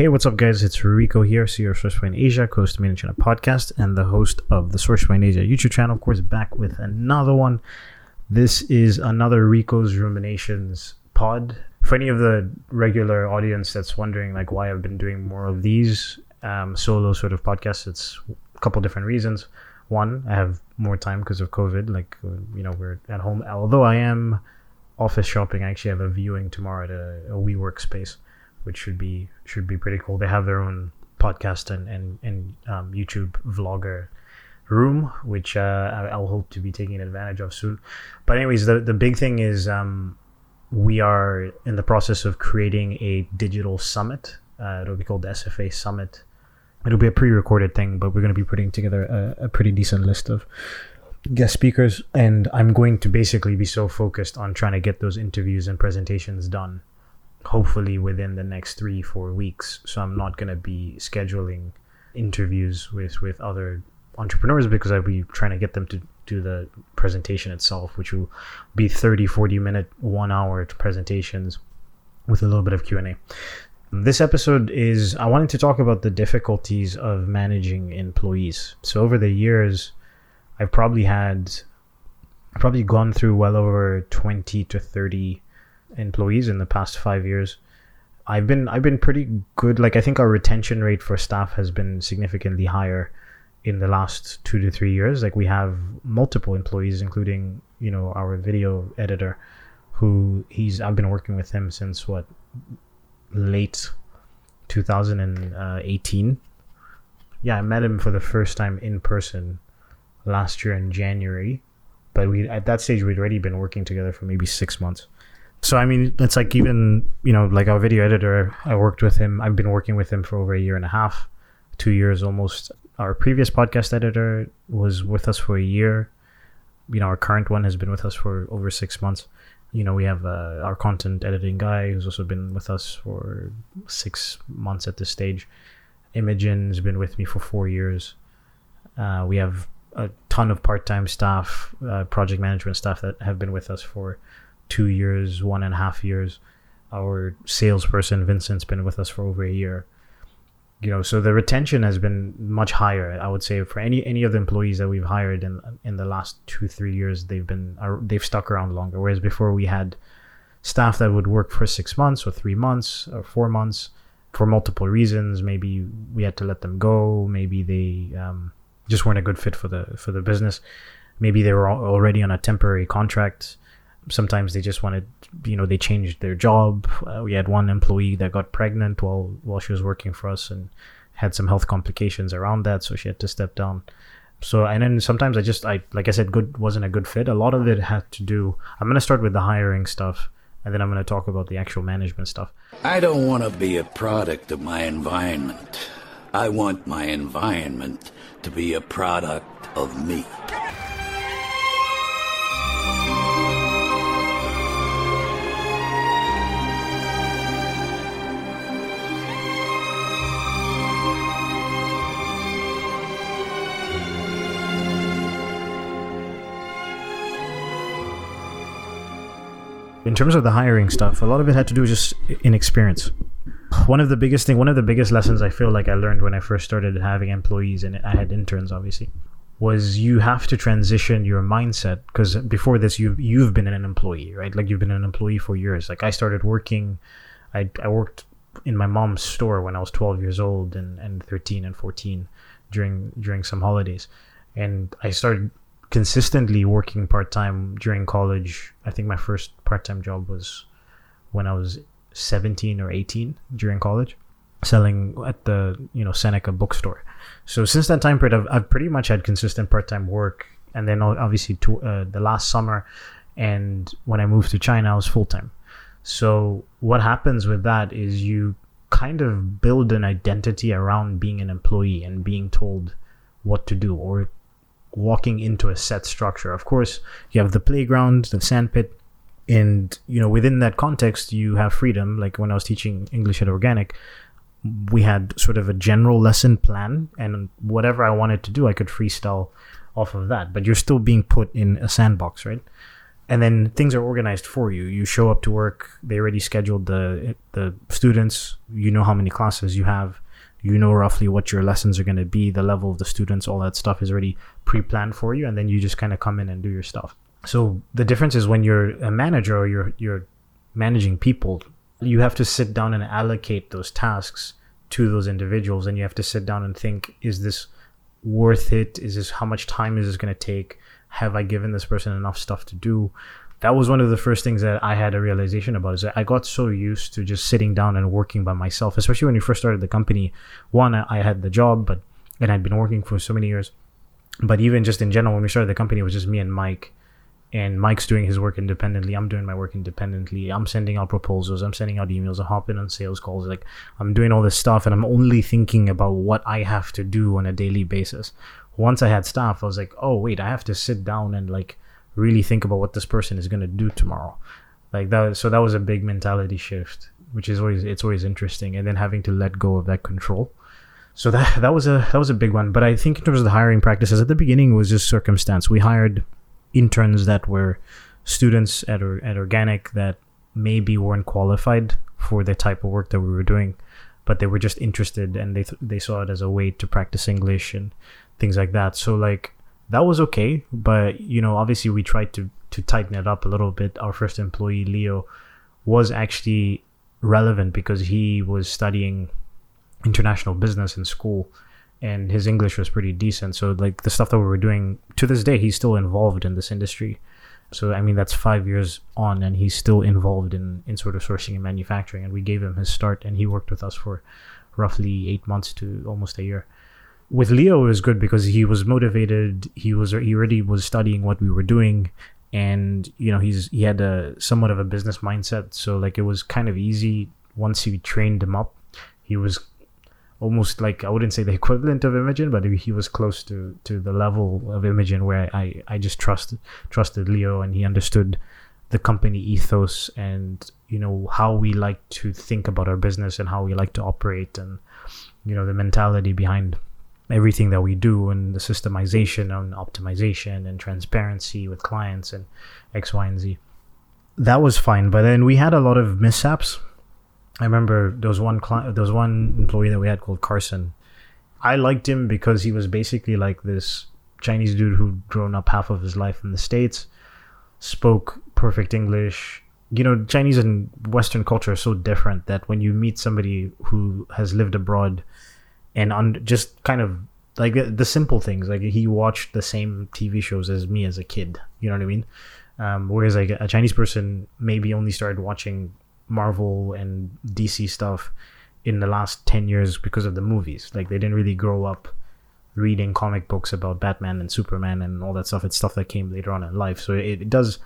Hey, what's up, guys? It's Rico here, CEO of SourcePoint Asia, host of Main Channel podcast, and the host of the SourcePoint Asia YouTube channel. Of course, back with another one. This is another Rico's Ruminations pod. For any of the regular audience that's wondering, like, why I've been doing more of these um, solo sort of podcasts, it's a couple different reasons. One, I have more time because of COVID. Like, uh, you know, we're at home. Although I am office shopping, I actually have a viewing tomorrow at a, a WeWork space which should be should be pretty cool. They have their own podcast and and, and um, YouTube vlogger room, which uh, I'll hope to be taking advantage of soon. But anyways, the the big thing is um, we are in the process of creating a digital summit. Uh, it'll be called the SFA Summit. It'll be a pre-recorded thing, but we're going to be putting together a, a pretty decent list of guest speakers, and I'm going to basically be so focused on trying to get those interviews and presentations done hopefully within the next three four weeks. So i'm not going to be scheduling interviews with with other entrepreneurs because i'll be trying to get them to do the presentation itself which will be 30 40 minute one hour presentations with a little bit of q&a this episode is i wanted to talk about the difficulties of managing employees. So over the years i've probably had probably gone through well over 20 to 30 employees in the past five years. I've been I've been pretty good. Like I think our retention rate for staff has been significantly higher in the last two to three years. Like we have multiple employees, including you know our video editor, who he's I've been working with him since what late 2018. Yeah, I met him for the first time in person last year in January, but we at that stage we'd already been working together for maybe six months. So I mean, it's like even you know, like our video editor, I worked with him. I've been working with him for over a year and a half, two years almost. Our previous podcast editor was with us for a year. You know, our current one has been with us for over six months. You know, we have uh, our content editing guy who's also been with us for six months at this stage. Imogen's been with me for four years. Uh, we have a ton of part-time staff, uh, project management staff that have been with us for two years, one and a half years. Our salesperson Vincent's been with us for over a year. You know, so the retention has been much higher. I would say for any any of the employees that we've hired in in the last two three years, they've been they've stuck around longer. Whereas before we had staff that would work for six months or three months or four months for multiple reasons. Maybe we had to let them go. Maybe they um, just weren't a good fit for the for the business. Maybe they were already on a temporary contract sometimes they just wanted you know they changed their job. Uh, we had one employee that got pregnant while while she was working for us and had some health complications around that so she had to step down. So and then sometimes i just i like i said good wasn't a good fit. A lot of it had to do i'm going to start with the hiring stuff and then i'm going to talk about the actual management stuff. I don't want to be a product of my environment. I want my environment to be a product of me in terms of the hiring stuff, a lot of it had to do with just inexperience. One of the biggest thing, one of the biggest lessons I feel like I learned when I first started having employees and I had interns, obviously, was you have to transition your mindset because before this you've you've been an employee, right? Like you've been an employee for years. Like I started working, I I worked in my mom's store when I was 12 years old and, and 13 and 14 during during some holidays, and I started consistently working part time during college. I think my first part time job was when I was 17 or 18 during college, selling at the you know Seneca bookstore. So since that time period, I've, I've pretty much had consistent part time work, and then obviously to, uh, the last summer, and when I moved to China, I was full time. So what happens with that is you kind of build an identity around being an employee and being told what to do or walking into a set structure. Of course, you have the playground, the sandpit, and you know within that context, you have freedom. Like when I was teaching English at Organic, we had sort of a general lesson plan, and whatever I wanted to do, I could freestyle off of that. But you're still being put in a sandbox, right? and then things are organized for you. You show up to work. They already scheduled the the students. You know how many classes you have. You know roughly what your lessons are going to be. The level of the students, all that stuff is already pre-planned for you, and then you just kind of come in and do your stuff. So the difference is when you're a manager or you're you're managing people, you have to sit down and allocate those tasks to those individuals, and you have to sit down and think: Is this worth it? Is this how much time is this going to take? Have I given this person enough stuff to do? That was one of the first things that I had a realization about. Is that I got so used to just sitting down and working by myself, especially when you first started the company. One, I had the job, but and I'd been working for so many years. But even just in general, when we started the company, it was just me and Mike and Mike's doing his work independently. I'm doing my work independently. I'm sending out proposals. I'm sending out emails. I'm hopping on sales calls. Like I'm doing all this stuff, and I'm only thinking about what I have to do on a daily basis. Once I had staff, I was like, oh wait, I have to sit down and like really think about what this person is gonna do tomorrow. Like that. So that was a big mentality shift, which is always it's always interesting, and then having to let go of that control. So that that was a that was a big one. But I think in terms of the hiring practices at the beginning was just circumstance. We hired interns that were students at, at organic that maybe weren't qualified for the type of work that we were doing but they were just interested and they th- they saw it as a way to practice english and things like that so like that was okay but you know obviously we tried to to tighten it up a little bit our first employee leo was actually relevant because he was studying international business in school and his English was pretty decent. So like the stuff that we were doing to this day, he's still involved in this industry. So I mean that's five years on, and he's still involved in in sort of sourcing and manufacturing. And we gave him his start, and he worked with us for roughly eight months to almost a year. With Leo, it was good because he was motivated. He was he already was studying what we were doing, and you know he's he had a somewhat of a business mindset. So like it was kind of easy once you trained him up. He was almost like I wouldn't say the equivalent of Imogen, but he was close to to the level of Imogen where I I just trusted trusted Leo and he understood the company ethos and you know how we like to think about our business and how we like to operate and you know the mentality behind everything that we do and the systemization and optimization and transparency with clients and X, Y, and Z. That was fine, but then we had a lot of mishaps I remember there was one client, there was one employee that we had called Carson. I liked him because he was basically like this Chinese dude who'd grown up half of his life in the States, spoke perfect English. You know, Chinese and Western culture are so different that when you meet somebody who has lived abroad and un- just kind of like the, the, simple things, like he watched the same TV shows as me as a kid, you know what I mean? Um, whereas like a Chinese person maybe only started watching Marvel and DC stuff in the last 10 years because of the movies. Like they didn't really grow up reading comic books about Batman and Superman and all that stuff. It's stuff that came later on in life. So it, it does,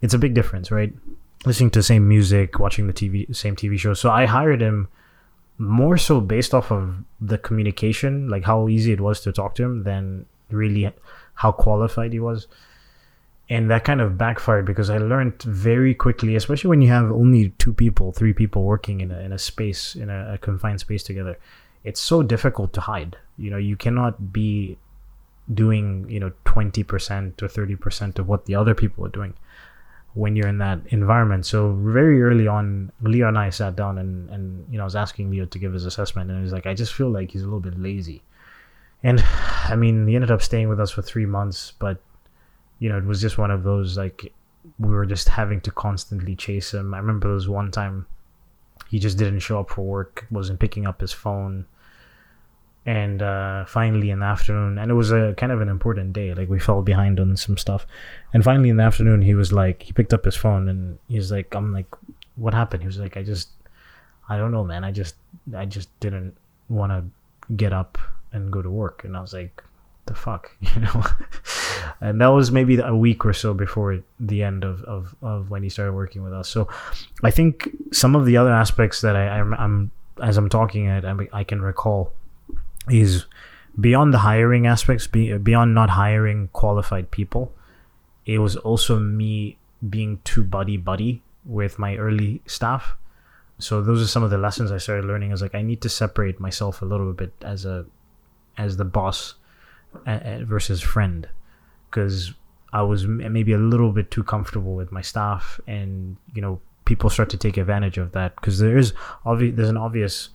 it's a big difference, right? Listening to the same music, watching the TV, same TV show. So I hired him more so based off of the communication, like how easy it was to talk to him, than really how qualified he was and that kind of backfired because I learned very quickly, especially when you have only two people, three people working in a, in a space, in a, a confined space together. It's so difficult to hide. You know, you cannot be doing, you know, 20% or 30% of what the other people are doing when you're in that environment. So very early on, Leo and I sat down and, and you know, I was asking Leo to give his assessment and he was like, I just feel like he's a little bit lazy. And I mean, he ended up staying with us for three months, but you know, it was just one of those like we were just having to constantly chase him. I remember there was one time he just didn't show up for work, wasn't picking up his phone. And uh, finally in the afternoon, and it was a kind of an important day, like we fell behind on some stuff. And finally in the afternoon, he was like, he picked up his phone and he's like, I'm like, what happened? He was like, I just, I don't know, man. I just, I just didn't want to get up and go to work. And I was like, the fuck, you know? and that was maybe a week or so before the end of, of, of when he started working with us. So I think some of the other aspects that I, I'm, I'm as I'm talking it, I, I can recall is beyond the hiring aspects, be, beyond not hiring qualified people, it was also me being too buddy buddy with my early staff. So those are some of the lessons I started learning. Is like I need to separate myself a little bit as a as the boss versus friend because I was maybe a little bit too comfortable with my staff, and you know, people start to take advantage of that because there is obvious there's an obvious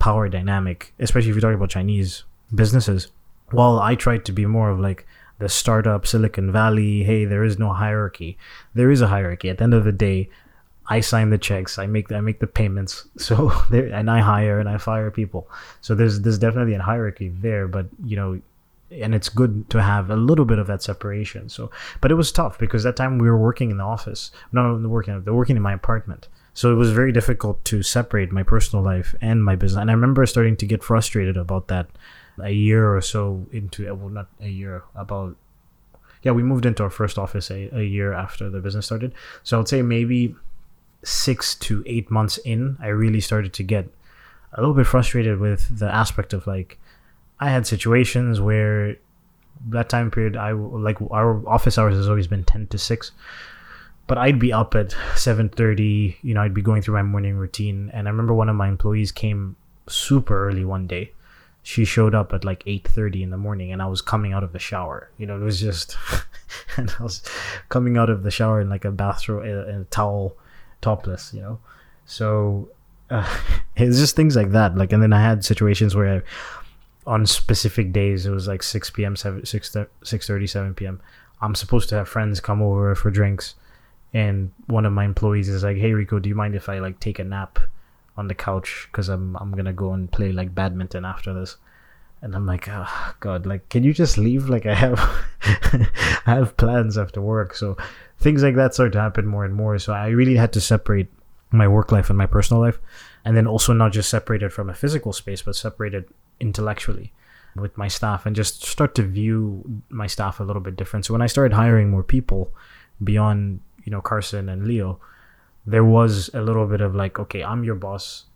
power dynamic, especially if you're talking about Chinese businesses. While I tried to be more of like the startup Silicon Valley, hey, there is no hierarchy. There is a hierarchy. At the end of the day, I sign the checks, I make the, I make the payments, so there, and I hire and I fire people. So there's there's definitely a hierarchy there, but you know, and it's good to have a little bit of that separation. So, but it was tough because that time we were working in the office, no, working, they're working in my apartment. So it was very difficult to separate my personal life and my business. And I remember starting to get frustrated about that a year or so into uh, well not a year about yeah we moved into our first office a, a year after the business started so i would say maybe six to eight months in i really started to get a little bit frustrated with the aspect of like i had situations where that time period i like our office hours has always been 10 to 6 but i'd be up at 7.30 you know i'd be going through my morning routine. And i remember one of my employees came super early one day. She showed up at like 8.30 in the morning and i was coming out of the shower. You know it was just and i was coming out of the shower in like a bathrobe and a towel topless you know? So uh, it's just things like that. Like and then i had situations where I, on specific days it was like 6 p.m 7 6 30 7 p.m i'm supposed to have friends come over for drinks and one of my employees is like hey rico do you mind if i like take a nap on the couch because I'm I'm gonna go and play like badminton after this. And I'm like, oh God, like, can you just leave? Like, I have, I have plans after work. So things like that start to happen more and more. So I really had to separate my work life and my personal life, and then also not just separate it from a physical space, but separate it intellectually with my staff, and just start to view my staff a little bit different. So when I started hiring more people beyond, you know, Carson and Leo, there was a little bit of like, okay, I'm your boss.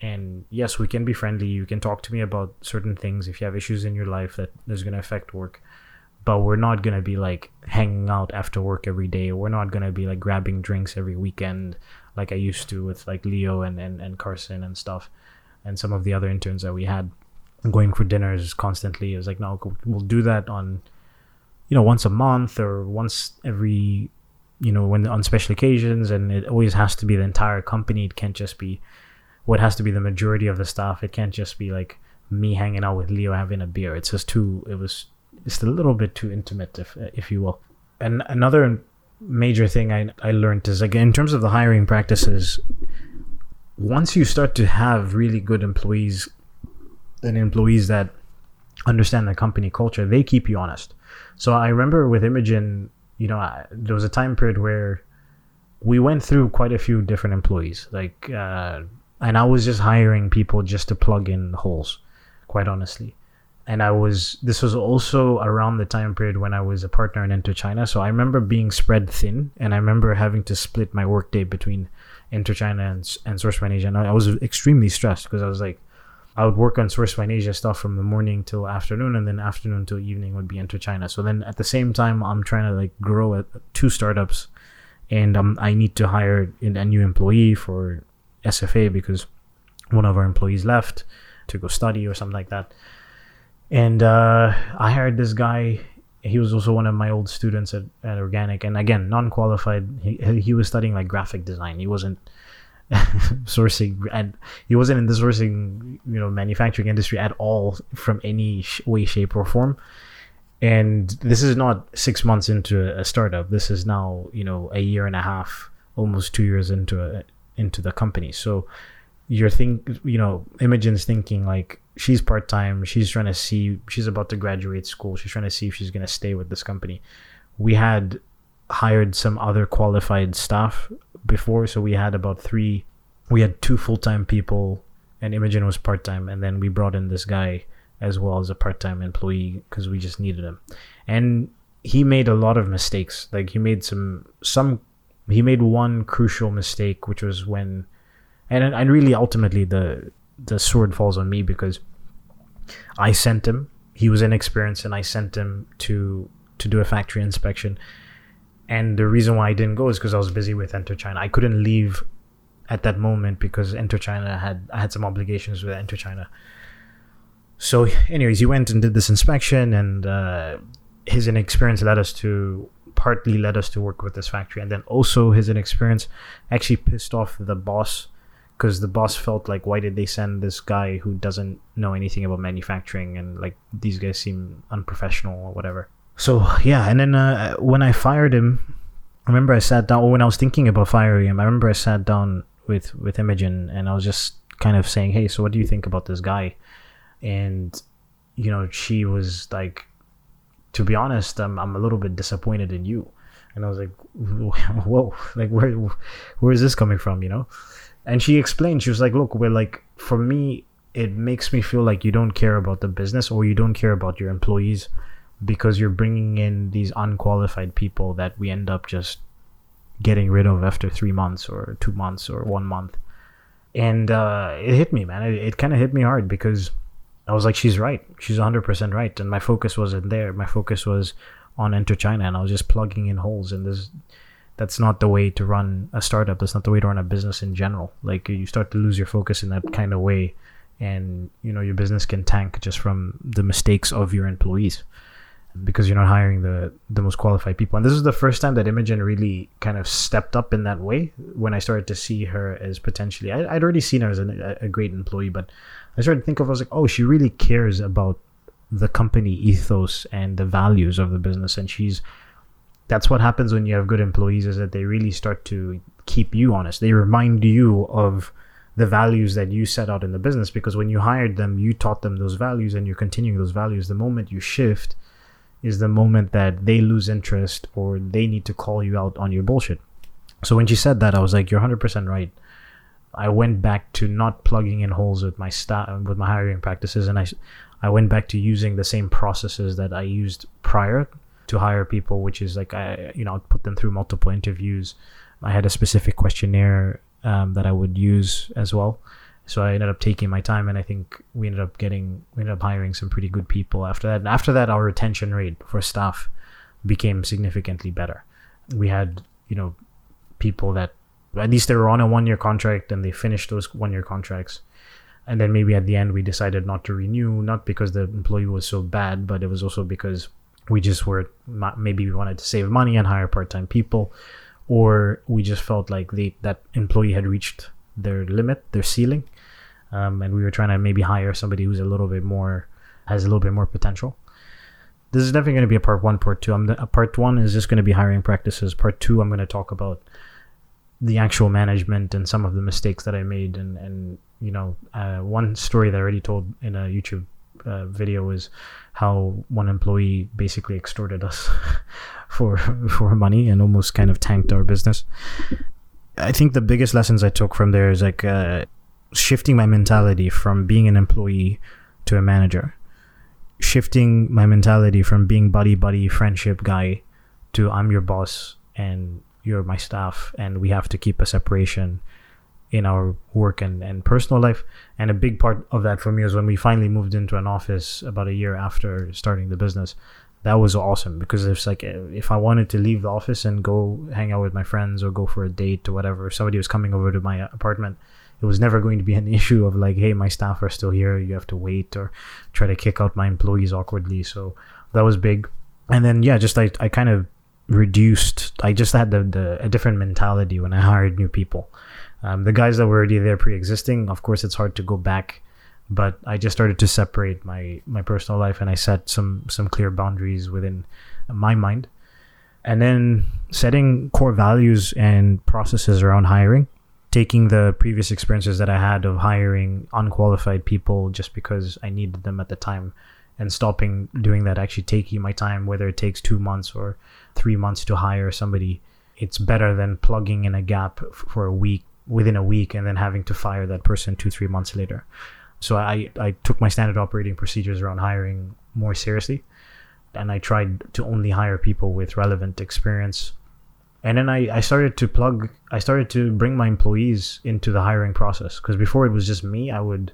And yes, we can be friendly. You can talk to me about certain things if you have issues in your life that is going to affect work. But we're not going to be like hanging out after work every day. We're not going to be like grabbing drinks every weekend like I used to with like Leo and, and, and Carson and stuff. And some of the other interns that we had going for dinners constantly. It was like, no, we'll do that on, you know, once a month or once every you know when on special occasions and it always has to be the entire company. It can't just be what has to be the majority of the staff. It can't just be like me hanging out with leo having a beer. It's just too it was just a little bit too intimate if if you will. And another major thing i i learned is like in terms of the hiring practices once you start to have really good employees and employees that understand the company culture they keep you honest. So i remember with imogen you know, I, there was a time period where we went through quite a few different employees, like, uh, and I was just hiring people just to plug in holes, quite honestly. And I was, this was also around the time period when I was a partner in Enter China. So I remember being spread thin, and I remember having to split my workday between Enter China and, and SourceFind Asia. And I was extremely stressed because I was like, I would work on SourceFind Asia stuff from the morning till afternoon, and then afternoon till evening would be Enter China. So then at the same time, I'm trying to like grow at two startups, and um, I need to hire a new employee for SFA because one of our employees left to go study or something like that. And uh, I hired this guy. He was also one of my old students at, at Organic, and again, non-qualified. He he was studying like graphic design. He wasn't sourcing and he wasn't in the sourcing you know manufacturing industry at all from any way shape or form. And this is not six months into a startup. This is now you know a year and a half almost two years into a, into the company. So you're think you know imogen's thinking like she's part-time she's trying to see she's about to graduate school she's trying to see if she's going to stay with this company. We had hired some other qualified staff before, so we had about three. We had two full time people, and Imogen was part time, and then we brought in this guy as well as a part time employee because we just needed him, and he made a lot of mistakes. Like he made some some he made one crucial mistake, which was when, and and really ultimately the the sword falls on me because I sent him. He was inexperienced, and I sent him to to do a factory inspection and the reason why I didn't go is because I was busy with Enter China. I couldn't leave at that moment because Enter China had I had some obligations with Enter China. So, anyways, he went and did this inspection, and uh, his inexperience led us to partly led us to work with this factory and then also his inexperience actually pissed off the boss because the boss felt like why did they send this guy who doesn't know anything about manufacturing and like these guys seem unprofessional or whatever so yeah and then uh, when i fired him i remember i sat down when i was thinking about firing him i remember i sat down with with imogen and i was just kind of saying hey so what do you think about this guy? And you know she was like to be honest i'm, I'm a little bit disappointed in you. And i was like whoa like where where is this coming from you know? And she explained she was like look we're like for me it makes me feel like you don't care about the business or you don't care about your employees because you're bringing in these unqualified people that we end up just getting rid of after three months or two months or one month. And uh, it hit me man. It, it kind of hit me hard because i was like she's right. She's 100% right. And my focus wasn't there. My focus was on enter china and i was just plugging in holes. And this that's not the way to run a startup. That's not the way to run a business in general. Like you start to lose your focus in that kind of way, and you know your business can tank just from the mistakes of your employees because you're not hiring the the most qualified people. And this is the first time that Imogen really kind of stepped up in that way. When I started to see her as potentially, I, would already seen her as a, a great employee, but I started to think of I was like, oh, she really cares about the company ethos and the values of the business, and she's that's what happens when you have good employees is that they really start to keep you honest they remind you of the values that you set out in the business because when you hired them you taught them those values and you're continuing those values the moment you shift is the moment that they lose interest or they need to call you out on your bullshit so when she said that i was like you're 100% right i went back to not plugging in holes with my staff with my hiring practices and i i went back to using the same processes that i used prior to hire people, which is like I, you know, put them through multiple interviews. I had a specific questionnaire um, that I would use as well. So I ended up taking my time, and I think we ended up getting, we ended up hiring some pretty good people after that. And after that, our retention rate for staff became significantly better. We had, you know, people that at least they were on a one year contract and they finished those one year contracts. And then maybe at the end we decided not to renew, not because the employee was so bad, but it was also because we just were maybe we wanted to save money and hire part-time people or we just felt like the that employee had reached their limit their ceiling um, and we were trying to maybe hire somebody who's a little bit more has a little bit more potential. This is definitely going to be a part one part two. I'm the, part one is just going to be hiring practices. Part two i'm going to talk about the actual management and some of the mistakes that i made. And and you know uh, one story that i already told in a youtube uh, video was how one employee basically extorted us for for money and almost kind of tanked our business. I think the biggest lessons I took from there is like uh, shifting my mentality from being an employee to a manager, shifting my mentality from being buddy buddy friendship guy to I'm your boss and you're my staff and we have to keep a separation in our work and, and personal life. And a big part of that for me was when we finally moved into an office about a year after starting the business. That was awesome because it's like eh, if I wanted to leave the office and go hang out with my friends or go for a date or whatever, somebody was coming over to my apartment, it was never going to be an issue of like, hey, my staff are still here, you have to wait or try to kick out my employees awkwardly. So that was big. And then yeah, just I, I kind of reduced I just had the, the a different mentality when I hired new people um, the guys that were already there pre-existing, of course, it's hard to go back, but I just started to separate my my personal life and I set some some clear boundaries within my mind, and then setting core values and processes around hiring. Taking the previous experiences that I had of hiring unqualified people just because I needed them at the time, and stopping doing that, actually taking my time, whether it takes two months or three months to hire somebody, it's better than plugging in a gap for a week within a week and then having to fire that person two three months later. So i i took my standard operating procedures around hiring more seriously and i tried to only hire people with relevant experience and then i i started to plug i started to bring my employees into the hiring process. Because before it was just me i would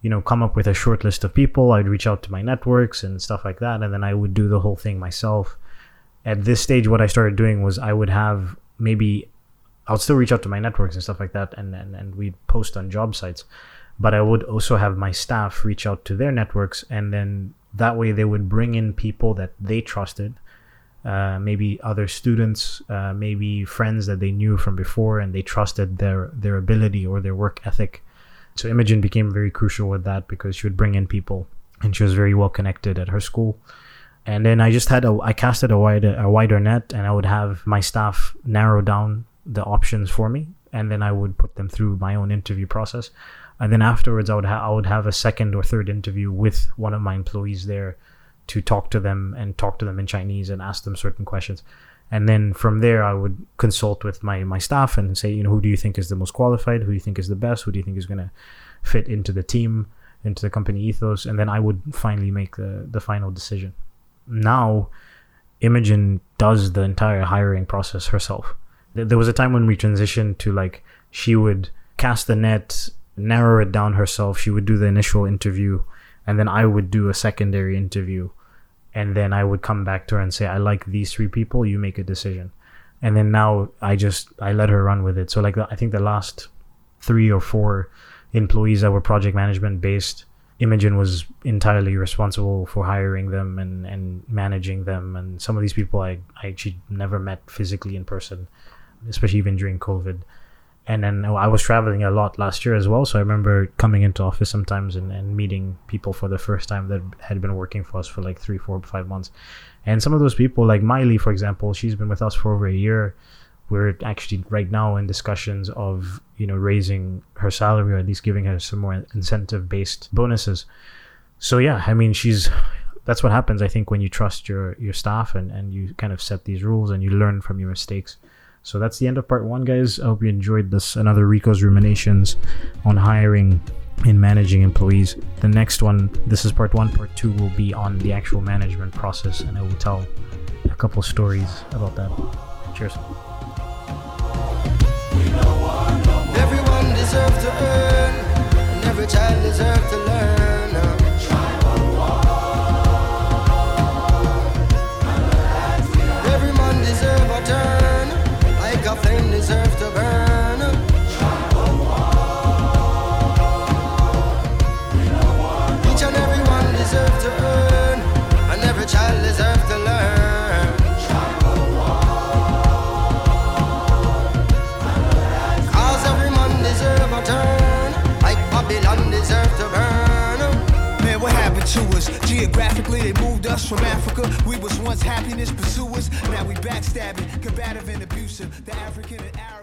you know come up with a short list of people. I'd reach out to my networks and stuff like that. And then i would do the whole thing myself. At this stage what i started doing was i would have maybe I would still reach out to my networks and stuff like that, and and, and we'd post on job sites. But I would also have my staff reach out to their networks, and then that way they would bring in people that they trusted, uh, maybe other students, uh, maybe friends that they knew from before, and they trusted their their ability or their work ethic. So Imogen became very crucial with that because she would bring in people, and she was very well connected at her school. And then I just had a I casted a wider a wider net, and I would have my staff narrow down the options for me, and then I would put them through my own interview process. And then afterwards, I would ha- I would have a second or third interview with one of my employees there to talk to them and talk to them in Chinese and ask them certain questions. And then from there, I would consult with my, my staff and say, you know, who do you think is the most qualified? Who do you think is the best? Who do you think is going to fit into the team, into the company ethos? And then I would finally make the, the final decision. Now, Imogen does the entire hiring process herself. There was a time when we transitioned to like, she would cast the net, narrow it down herself. She would do the initial interview and then I would do a secondary interview, and then I would come back to her and say, "I like these three people. You make a decision." And then now I just I let her run with it. So like I think the last three or four employees that were project management based, Imogen was entirely responsible for hiring them and and managing them. And some of these people I I actually never met physically in person, especially even during COVID and then oh, I was traveling a lot last year as well. So I remember coming into office sometimes and, and meeting people for the first time that had been working for us for like three, four, five months. And some of those people, like Miley, for example, she's been with us for over a year. We're actually right now in discussions of you know raising her salary or at least giving her some more incentive based bonuses. So yeah, I mean she's that's what happens I think when you trust your your staff and and you kind of set these rules and you learn from your mistakes. So that's the end of part one, guys. I hope you enjoyed this. Another Rico's ruminations on hiring and managing employees. The next one, this is part one. Part two will be on the actual management process, and I will tell a couple stories about that. Cheers. Everyone deserves to earn, and every child deserves to learn. Geographically, they moved us from Africa. We was once happiness pursuers. Now we backstabbing, combative and abusive. The African and Arab.